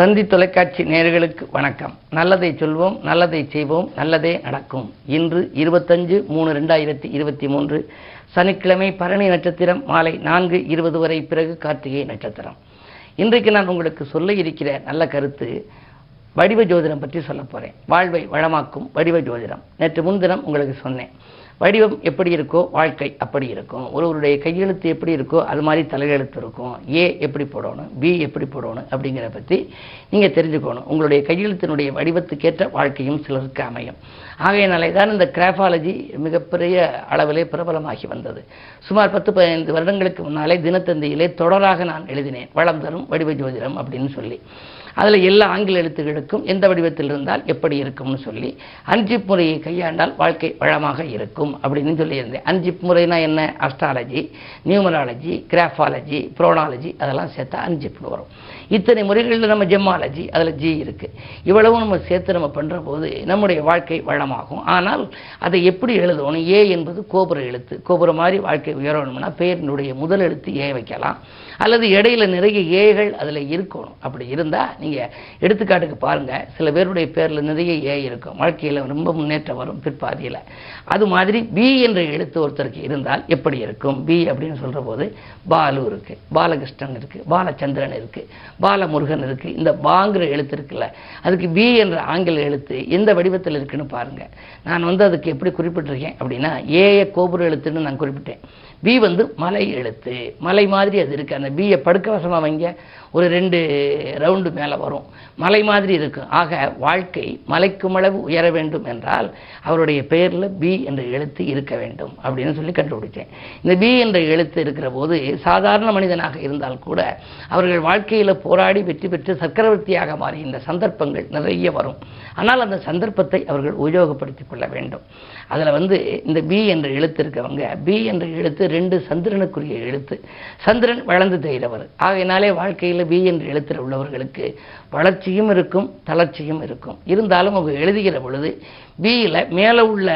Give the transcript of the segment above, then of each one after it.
தந்தி தொலைக்காட்சி நேயர்களுக்கு வணக்கம். நல்லதை சொல்வோம் நல்லதை செய்வோம் நல்லதே நடக்கும். இன்று இருபத்தஞ்சு மூணு ரெண்டாயிரத்தி இருபத்தி மூன்று சனிக்கிழமை பரணி நட்சத்திரம் மாலை நான்கு இருபது வரை பிறகு கார்த்திகை நட்சத்திரம். இன்றைக்கு நான் உங்களுக்கு சொல்ல இருக்கிற நல்ல கருத்து வடிவ ஜோதிடம் பற்றி சொல்ல போறேன். வாழ்வை வளமாக்கும் வடிவ ஜோதிடம். நேற்று முன்தினம் உங்களுக்கு சொன்னேன். வடிவம் எப்படி இருக்கோ வாழ்க்கை அப்படி இருக்கும். ஒருவருடைய கையெழுத்து எப்படி இருக்கோ அது மாதிரி தலையெழுத்து இருக்கும். ஏ எப்படி போடணும் பி எப்படி போடணும் அப்படிங்கிறத பற்றி நீங்கள் தெரிஞ்சுக்கணும். உங்களுடைய கையெழுத்தினுடைய வடிவத்துக்கேற்ற வாழ்க்கையும் சிலருக்கு அமையும். ஆகையினாலே தான் இந்த கிராஃபாலஜி மிகப்பெரிய அளவிலே பிரபலமாகி வந்தது. சுமார் பத்து பதினைந்து வருடங்களுக்கு முன்னாலே தினத்தந்தியிலே தொடராக நான் எழுதினேன். வளம் தரும் வடிவ ஜோதிடம் அப்படின்னு சொல்லி. அதில் எல்லா ஆங்கில எழுத்துக்களுக்கும் எந்த வடிவத்தில் இருந்தால் எப்படி இருக்கும்னு சொல்லி அஞ்சிப் முறையை கையாண்டால் வாழ்க்கை வளமாக இருக்கும் அப்படின்னு சொல்லியிருந்தேன். அஞ்சிப் முறைனா என்ன? அஸ்ட்ராலஜி நியூமராலஜி கிராஃபாலஜி ப்ரோனாலஜி அதெல்லாம் சேர்த்தா அஞ்சிப்னு வரும். இத்தனை முறைகளில் நம்ம ஜெம்மாலஜி அதில் ஜி இருக்குது இவ்வளவும் நம்ம சேர்த்து நம்ம பண்ணுற போது நம்முடைய வாழ்க்கை வளமாகும். ஆனால் அதை எப்படி எழுதணும்? ஏ என்பது கோபுர எழுத்து. கோபுரம் மாதிரி வாழ்க்கை உயரணும்னா பெயரினுடைய முதல் எழுத்து ஏ வைக்கலாம். அல்லது இடையில நிறைய ஏகள் அதில் இருக்கணும். அப்படி இருந்தால் நீங்கள் எடுத்துக்காட்டுக்கு பாருங்கள் சில பேருடைய பேரில் நிறைய ஏ இருக்கும். வாழ்க்கையில் ரொம்ப முன்னேற்றம் வரும் பிற்பாதியில். அது மாதிரி பி என்ற எழுத்து ஒருத்தருக்கு இருந்தால் எப்படி இருக்கும்? பி அப்படின்னு சொல்கிற போது பாலு இருக்குது பாலகிருஷ்ணன் இருக்குது பாலச்சந்திரன் இருக்குது பாலமுருகன் இருக்குது இந்த பாங்கிற எழுத்து இருக்குல்ல அதுக்கு பி என்ற ஆங்கில எழுத்து எந்த வடிவத்தில் இருக்குன்னு பாருங்கள் நான் வந்து அதுக்கு எப்படி குறிப்பிட்டிருக்கேன் அப்படின்னா ஏய கோபுர எழுத்துன்னு நான் குறிப்பிட்டேன். பி வந்து மலை எழுத்து. மலை மாதிரி அது இருக்குது அந்த நபியை படுக்க வசமாக வைங்க. ஒரு ரெண்டு ரவுண்டு மேலே வரும். மலை மாதிரி இருக்கும் ஆக வாழ்க்கை மலைக்கும் அளவு உயர வேண்டும் என்றால் அவருடைய பெயரில் பி என்ற எழுத்து இருக்க வேண்டும் அப்படின்னு சொல்லி கண்டுபிடிச்சேன். இந்த பி என்ற எழுத்து இருக்கிற போது சாதாரண மனிதனாக இருந்தால் கூட அவர்கள் வாழ்க்கையில் போராடி வெற்றி பெற்று சக்கரவர்த்தியாக மாறி இந்த சந்தர்ப்பங்கள் நிறைய வரும். ஆனால் அந்த சந்தர்ப்பத்தை அவர்கள் உபயோகப்படுத்திக் கொள்ள வேண்டும். அதில் வந்து இந்த பி என்ற எழுத்து இருக்கவங்க பி என்ற எழுத்து ரெண்டு சந்திரனுக்குரிய எழுத்து. சந்திரன் வளர்ந்து தெரிகிறவர் ஆகையினாலே வாழ்க்கையில் வி என்று எழுத்தில் உள்ளவர்களுக்கு வளர்ச்சியும் இருக்கும் தளர்ச்சியும் இருக்கும். இருந்தாலும் அவங்க எழுதுகிற பொழுது பியில் மேலே உள்ள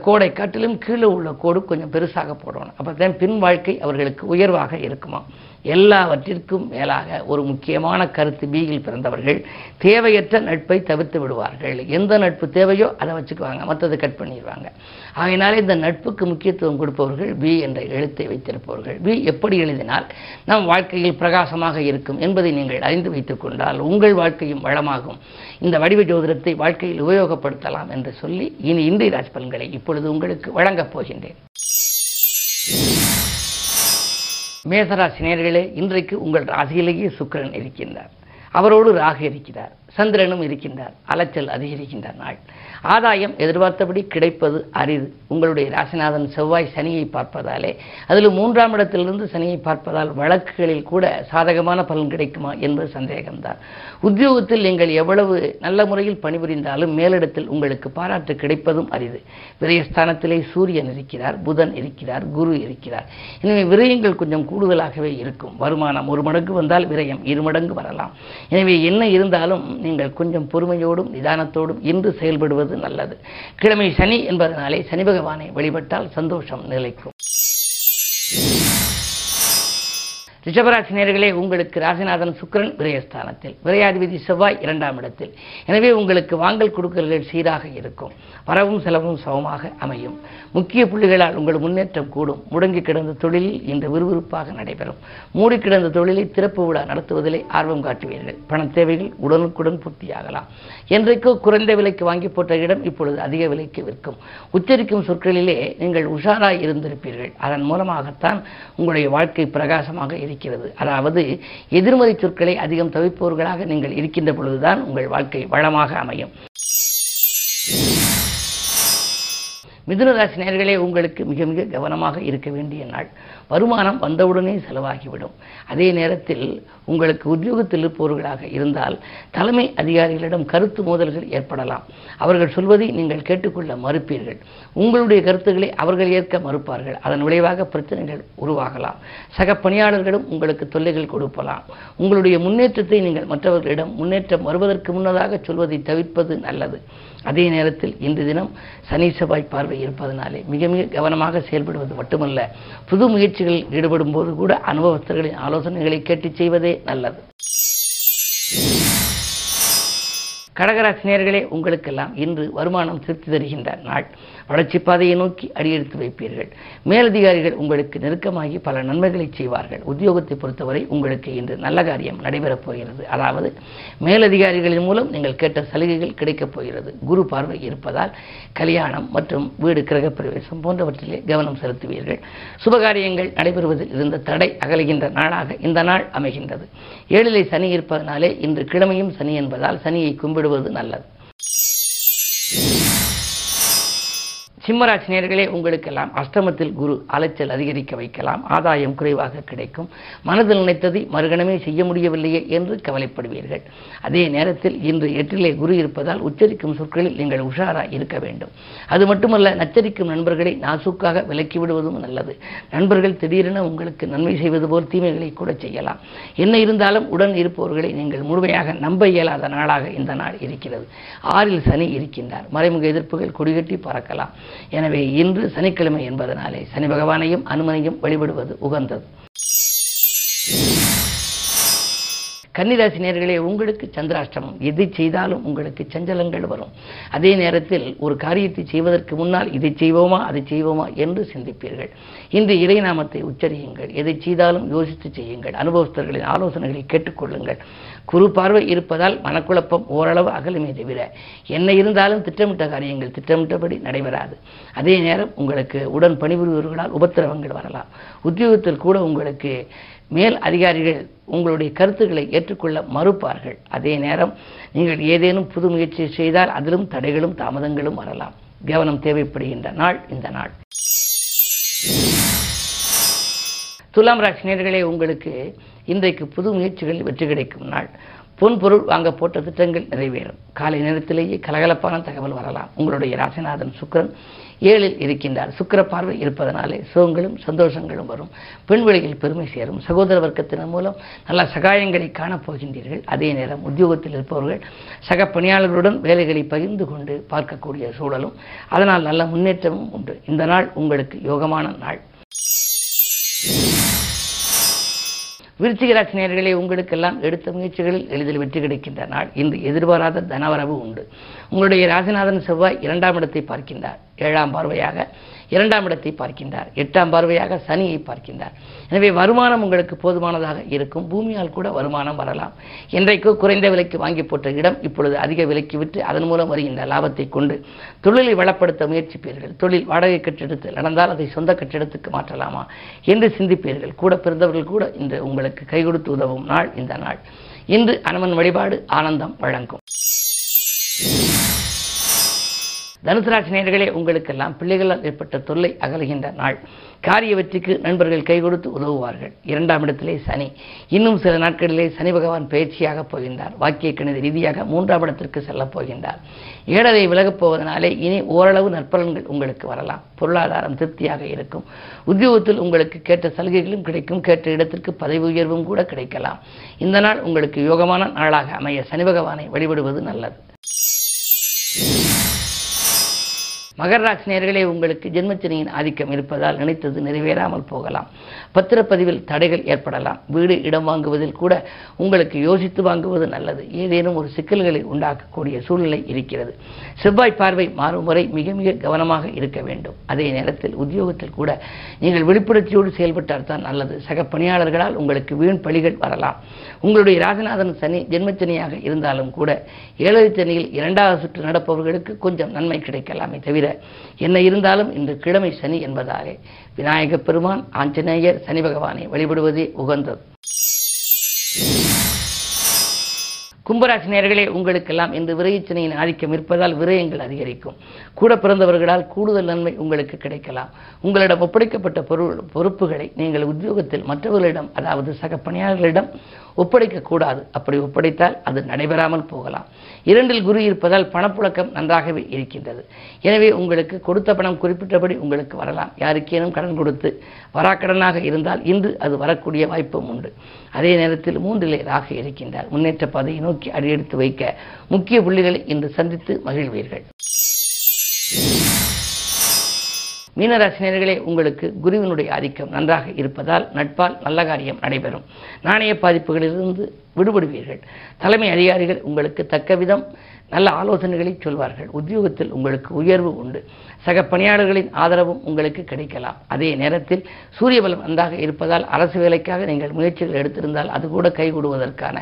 கோடை காட்டிலும் கீழே உள்ள கோடு கொஞ்சம் பெருசாக போடணும். அப்போ தான் பின் வாழ்க்கை அவர்களுக்கு உயர்வாக இருக்குமா எல்லாவற்றிற்கும் மேலாக ஒரு முக்கியமான கருத்து பியில் பிறந்தவர்கள் தேவையற்ற நட்பை தவிர்த்து விடுவார்கள். எந்த நட்பு தேவையோ அதை வச்சுக்குவாங்க. மற்றதை கட் பண்ணிடுவாங்க. ஆகையினாலே இந்த நட்புக்கு முக்கியத்துவம் கொடுப்பவர்கள் பி என்ற எழுத்தை வைத்திருப்பவர்கள். பி எப்படி எழுதினால் நம் வாழ்க்கையில் பிரகாசமாக இருக்கும் என்பதை நீங்கள் அறிந்து வைத்துக் கொண்டால் உங்கள் வாழ்க்கையும் வளமாகும். இந்த வடிவ ஜோதிடத்தை வாழ்க்கையில் உபயோகப்படுத்தலாம் என்று சொல்லி இனி இந்திய ராஜ் பலன்களை இப்பொழுது உங்களுக்கு வழங்கப் போகின்றேன். மேசராசி நேர்களே இன்றைக்கு உங்கள் ராசியிலேயே சுக்கிரன் இருக்கின்றார். அவரோடு ராகு இருக்கிறார். சந்திரனும் இருக்கின்றார். அலைச்சல் அதிகரிக்கின்ற நாள். ஆதாயம் எதிர்பார்த்தபடி கிடைப்பது அரிது. உங்களுடைய ராசிநாதன் செவ்வாய் சனியை பார்ப்பதாலே அதில் மூன்றாம் இடத்திலிருந்து சனியை பார்ப்பதால் வழக்குகளில் கூட சாதகமான பலன் கிடைக்குமா என்பது சந்தேகம்தான். உத்தியோகத்தில் நீங்கள் எவ்வளவு நல்ல முறையில் பணிபுரிந்தாலும் மேலிடத்தில் உங்களுக்கு பாராட்டு கிடைப்பதும் அரிது. விரயஸ்தானத்திலே சூரியன் இருக்கிறார் புதன் இருக்கிறார் குரு இருக்கிறார். எனவே விரயங்கள் கொஞ்சம் கூடுதலாகவே இருக்கும். வருமானம் ஒரு மடங்கு வந்தால் விரயம் இரு மடங்கு வரலாம். எனவே என்ன இருந்தாலும் நீங்கள் கொஞ்சம் பொறுமையோடும் நிதானத்தோடும் இன்று செயல்படுவது நல்லது. கிழமை சனி என்பதனாலே சனி பகவானை வழிபட்டால் சந்தோஷம் நிலைக்கும். ரிஷபராசி நேர்களே உங்களுக்கு ராசிநாதன் சுக்கிரன் விரயஸ்தானத்தில். விரையாதிபதி செவ்வாய் இரண்டாம் இடத்தில். எனவே உங்களுக்கு வாங்கல் கொடுக்கல்கள் சீராக இருக்கும். வரவும் செலவும் சமமாக அமையும். முக்கிய புள்ளிகளால் உங்கள் முன்னேற்றம் கூடும். முடங்கி கிடந்த தொழிலில் இன்று விறுவிறுப்பாக நடைபெறும். மூடி கிடந்த தொழிலை திறப்பு விழா நடத்துவதிலே ஆர்வம் காட்டுவீர்கள். பண தேவைகள் உடனுக்குடன் பூர்த்தியாகலாம். என்றைக்கோ குறைந்த விலைக்கு வாங்கி போட்ட இடம் இப்பொழுது அதிக விலைக்கு விற்கும். உச்சரிக்கும் சொற்களிலே நீங்கள் உஷாராய் இருந்திருப்பீர்கள். அதன் மூலமாகத்தான் உங்களுடைய வாழ்க்கை பிரகாசமாக இருக்கிறது அதாவது எதிர்மறை சொற்களை அதிகம் தவிப்பவர்களாக நீங்கள் இருக்கின்ற பொழுதுதான் உங்கள் வாழ்க்கை வளமாக அமையும். மிதுனராசி நேர்களே உங்களுக்கு மிக மிக கவனமாக இருக்க வேண்டிய நாள். வருமானம் வந்தவுடனே செலவாகிவிடும். அதே நேரத்தில் உங்களுக்கு உத்தியோகத்தில் இருப்பவர்களாக இருந்தால் தலைமை அதிகாரிகளிடம் கருத்து மோதல்கள் ஏற்படலாம். அவர்கள் சொல்வதை நீங்கள் கேட்டுக்கொள்ள மறுப்பீர்கள். உங்களுடைய கருத்துக்களை அவர்கள் ஏற்க மறுப்பார்கள். அதன் விளைவாக பிரச்சனைகள் உருவாகலாம். சக பணியாளர்களும் உங்களுக்கு தொல்லைகள் கொடுப்பலாம் உங்களுடைய முன்னேற்றத்தை நீங்கள் மற்றவர்களிடம் முன்னேற்றம் வருவதற்கு முன்னதாக சொல்வதை தவிர்ப்பது நல்லது. அதே நேரத்தில் இன்று தினம் சனி செவ்வாய் பார்வை இருப்பதனாலே மிக மிக கவனமாக செயல்படுவது மட்டுமல்ல புது முயற்சிகளில் ஈடுபடும் போது கூட அனுபவஸ்தர்களின் ஆலோசனைகளை கேட்டு செய்வதே நல்லது. கடகராசினியர்களே உங்களுக்கெல்லாம் இன்று வருமானம் திருப்தி தருகின்ற நாள். வளர்ச்சி பாதையை நோக்கி அடியெடுத்து வைப்பீர்கள். மேலதிகாரிகள் உங்களுக்கு நெருக்கமாகி பல நன்மைகளை செய்வார்கள். உத்தியோகத்தை பொறுத்தவரை உங்களுக்கு இன்று நல்ல காரியம் நடைபெறப் போகிறது. அதாவது மேலதிகாரிகளின் மூலம் நீங்கள் கேட்ட சலுகைகள் கிடைக்கப் போகிறது. குரு பார்வை இருப்பதால் கல்யாணம் மற்றும் வீடு கிரகப்பிரவேசம் போன்றவற்றிலே கவனம் செலுத்துவீர்கள். சுபகாரியங்கள் நடைபெறுவதில் இருந்த தடை அகலுகின்ற நாளாக இந்த நாள் அமைகின்றது. ஏழிலை சனி இருப்பதனாலே இன்று கிழமையும் சனி என்பதால் சனியை கும்பிடுவது நல்லது. சிம்மராசி நேர்களே உங்களுக்கெல்லாம் அஷ்டமத்தில் குரு அலைச்சல் அதிகரிக்க வைக்கலாம். ஆதாயம் குறைவாக கிடைக்கும். மனதில் நினைத்ததை மறுகணமே செய்ய முடியவில்லையே என்று கவலைப்படுவீர்கள். அதே நேரத்தில் இன்று எட்டிலே குரு இருப்பதால் உச்சரிக்கும் சொற்களில் நீங்கள் உஷாராக இருக்க வேண்டும். அது மட்டுமல்ல நச்சரிக்கும் நண்பர்களை நாசூக்காக விலக்கி விடுவதும் நல்லது. நண்பர்கள் திடீரென உங்களுக்கு நன்மை செய்வது போல் தீமைகளை கூட செய்யலாம். என்ன இருந்தாலும் உடன் இருப்பவர்களை நீங்கள் முழுமையாக நம்ப இயலாத நாளாக இந்த நாள் இருக்கிறது. ஆறில் சனி இருக்கின்றார். மறைமுக எதிர்ப்புகள் கொடிகட்டி பறக்கலாம். எனவே இன்று சனிக்கிழமை என்பதனாலே சனி பகவானையும் அனுமனையும் வழிபடுவது உகந்தது. கன்னிராசி நேர்களே உங்களுக்கு சந்திராஷ்டமம். எதை செய்தாலும் உங்களுக்கு சஞ்சலங்கள் வரும். அதே நேரத்தில் ஒரு காரியத்தை செய்வதற்கு முன்னால் இதை செய்வோமா அதை செய்வோமா என்று சிந்திப்பீர்கள். இன்று இறைநாமத்தை உச்சரியுங்கள். எதை செய்தாலும் யோசித்து செய்யுங்கள். அனுபவஸ்தர்களின் ஆலோசனைகளை கேட்டுக்கொள்ளுங்கள். குறு பார்வை இருப்பதால் மனக்குழப்பம் ஓரளவு அகலுமே தவிர என்ன இருந்தாலும் திட்டமிட்ட காரியங்கள் திட்டமிட்டபடி நடைபெறாது. அதே நேரம் உங்களுக்கு உடன் பணிபுரிபவர்களால் உபத்திரவங்கள் வரலாம். உத்தியோகத்தில் கூட உங்களுக்கு மேல் அதிகாரிகள் உங்களுடைய கருத்துக்களை ஏற்றுக்கொள்ள மறுப்பார்கள். அதே நேரம் நீங்கள் ஏதேனும் புது முயற்சி செய்தால் அதிலும் தடைகளும் தாமதங்களும் வரலாம். கவனம் தேவைப்படுகின்ற நாள் இந்த நாள். துலாம் ராசி நேர்களே உங்களுக்கு இன்றைக்கு புது முயற்சிகளில் வெற்றி கிடைக்கும் நாள். பொன் பொருள் வாங்க போட்ட திட்டங்கள் நிறைவேறும். காலை நேரத்திலேயே கலகலப்பான தகவல் வரலாம். உங்களுடைய ராசிநாதன் சுக்கரன் ஏழில் இருக்கின்றார். சுக்கிர பார்வை இருப்பதனாலே சுகங்களும் சந்தோஷங்களும் வரும். பெண்வெளியில் பெருமை சேரும். சகோதர வர்க்கத்தின் மூலம் நல்ல சகாயங்களை காணப்போகின்றீர்கள் அதே நேரம் உத்தியோகத்தில் இருப்பவர்கள் சக பணியாளர்களுடன் வேலைகளை பகிர்ந்து கொண்டு பார்க்கக்கூடிய சூழலும் அதனால் நல்ல முன்னேற்றமும் உண்டு. இந்த நாள் உங்களுக்கு யோகமான நாள். விருச்சிகராசி உங்களுக்கெல்லாம் எடுத்த முயற்சிகளில் எளிதில் வெற்றி கிடைக்கின்ற நாள். இன்று எதிர்பாராத தனவரவு உண்டு. உங்களுடைய ராசிநாதன் செவ்வாய் இரண்டாம் இடத்தை பார்க்கின்றார். ஏழாம் பார்வையாக இரண்டாம் இடத்தை பார்க்கின்றார். எட்டாம் பார்வையாக சனியை பார்க்கின்றார். எனவே வருமானம் உங்களுக்கு போதுமானதாக இருக்கும். பூமியால் கூட வருமானம் வரலாம். என்றைக்கோ குறைந்த விலைக்கு வாங்கி போட்ட இடம் இப்பொழுது அதிக விலைக்கு விற்று அதன் மூலம் வருகின்ற லாபத்தை கொண்டு தொழிலை வளப்படுத்த முயற்சிப்பீர்கள். தொழில் வாடகை கட்டிடத்தில் நடந்தால் அதை சொந்த கட்டிடத்துக்கு மாற்றலாமா என்று சிந்திப்பீர்கள். கூட பிறந்தவர்கள் கூட இன்று உங்களுக்கு கை கொடுத்து உதவும் நாள் இந்த நாள். இன்று அனுமன் வழிபாடு ஆனந்தம் வழங்கும். தனுசு ராசி உங்களுக்கெல்லாம் பிள்ளைகளால் ஏற்பட்ட தொல்லை அகலுகின்ற நாள். காரிய வெற்றிக்கு நண்பர்கள் கை கொடுத்து உதவுவார்கள். இரண்டாம் இடத்திலே சனி. இன்னும் சில நாட்களிலே சனி பகவான் பயிற்சியாக போகின்றார். வாக்கிய கணித ரீதியாக மூன்றாம் இடத்திற்கு செல்லப் போகின்றார். ஏழரை விலகப் போவதனாலே இனி ஓரளவு நற்பலன்கள் உங்களுக்கு வரலாம். பொருளாதாரம் திருப்தியாக இருக்கும். உத்தியோகத்தில் உங்களுக்கு கேட்ட சலுகைகளும் கிடைக்கும். கேட்ட இடத்திற்கு பதவி உயர்வும் கூட கிடைக்கலாம். இந்த நாள் உங்களுக்கு யோகமான நாளாக அமைய சனி பகவானை வழிபடுவது நல்லது. மகர ராசி உங்களுக்கு ஜென்மச்சனியின் ஆதிக்கம் இருப்பதால் நினைத்தது நிறைவேறாமல் போகலாம். பத்திரப்பதிவில் தடைகள் ஏற்படலாம். வீடு இடம் வாங்குவதில் கூட உங்களுக்கு யோசித்து வாங்குவது நல்லது. ஏதேனும் ஒரு சிக்கல்களை உண்டாக்கக்கூடிய சூழ்நிலை இருக்கிறது. செவ்வாய் பார்வை மாறும் வரை மிக மிக கவனமாக இருக்க வேண்டும். அதே நேரத்தில் உத்தியோகத்தில் கூட நீங்கள் விழிப்புணர்ச்சியோடு செயல்பட்டால் தான் நல்லது. சக பணியாளர்களால் உங்களுக்கு வீண் பழிகள் வரலாம். உங்களுடைய ராஜநாதன் சனி ஜென்மச்சனியாக இருந்தாலும் கூட ஏழரை சனியில் இரண்டாவது சுற்று நடப்பவர்களுக்கு கொஞ்சம் நன்மை கிடைக்கலாமே தவிர என்ன இருந்தாலும் இன்று கிழமை சனி என்பதாலே விநாயக பெருமான் ஆஞ்சநேயர் சனி பகவானை வழிபடுவதே உகந்தது. கும்பராசி நேர்களே உங்களுக்கெல்லாம் இன்று விரயச்சனையின் ஆதிக்கம் இருப்பதால் விரயங்கள் அதிகரிக்கும். கூட பிறந்தவர்களால் கூடுதல் நன்மை உங்களுக்கு கிடைக்கலாம். உங்களிடம் ஒப்படைக்கப்பட்ட பொருள் பொறுப்புகளை நீங்கள் உத்தியோகத்தில் மற்றவர்களிடம் அதாவது சக பணியாளர்களிடம் ஒப்படைக்கக்கூடாது அப்படி ஒப்படைத்தால் அது நடைபெறாமல் போகலாம். இரண்டில் குரு இருப்பதால் பணப்புழக்கம் நன்றாகவே இருக்கின்றது. எனவே உங்களுக்கு கொடுத்த பணம் குறிப்பிட்டபடி உங்களுக்கு வரலாம். யாருக்கேனும் கடன் கொடுத்து வராக்கடனாக இருந்தால் இன்று அது வரக்கூடிய வாய்ப்பும் உண்டு. அதே நேரத்தில் மூன்றிலே ராக இருக்கின்றார். முன்னேற்ற பாதையை நோக்கி அடியெடுத்து வைக்க முக்கிய புள்ளிகளை இன்று சந்தித்து மகிழ்வீர்கள். மீனராசினியர்களே உங்களுக்கு குருவினுடைய ஆதிக்கம் நன்றாக இருப்பதால் நட்பால் நல்ல காரியம் நடைபெறும். நாணய பாதிப்புகளிலிருந்து விடுபடுவீர்கள். தலைமை அதிகாரிகள் உங்களுக்கு தக்க விதம் நல்ல ஆலோசனைகளை சொல்வார்கள். உத்தியோகத்தில் உங்களுக்கு உயர்வு உண்டு. சக பணியாளர்களின் ஆதரவும் உங்களுக்கு கிடைக்கலாம். அதே நேரத்தில் சூரிய பலம் நன்றாக இருப்பதால் அரசு வேலைக்காக நீங்கள் முயற்சிகள் எடுத்திருந்தால் அது கூட கைகூடுவதற்கான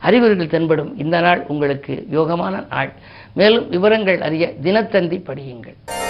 அறிகுறிகள் தென்படும். இந்த நாள் உங்களுக்கு யோகமான நாள். மேலும் விவரங்கள் அறிய தினத்தந்தி படியுங்கள்.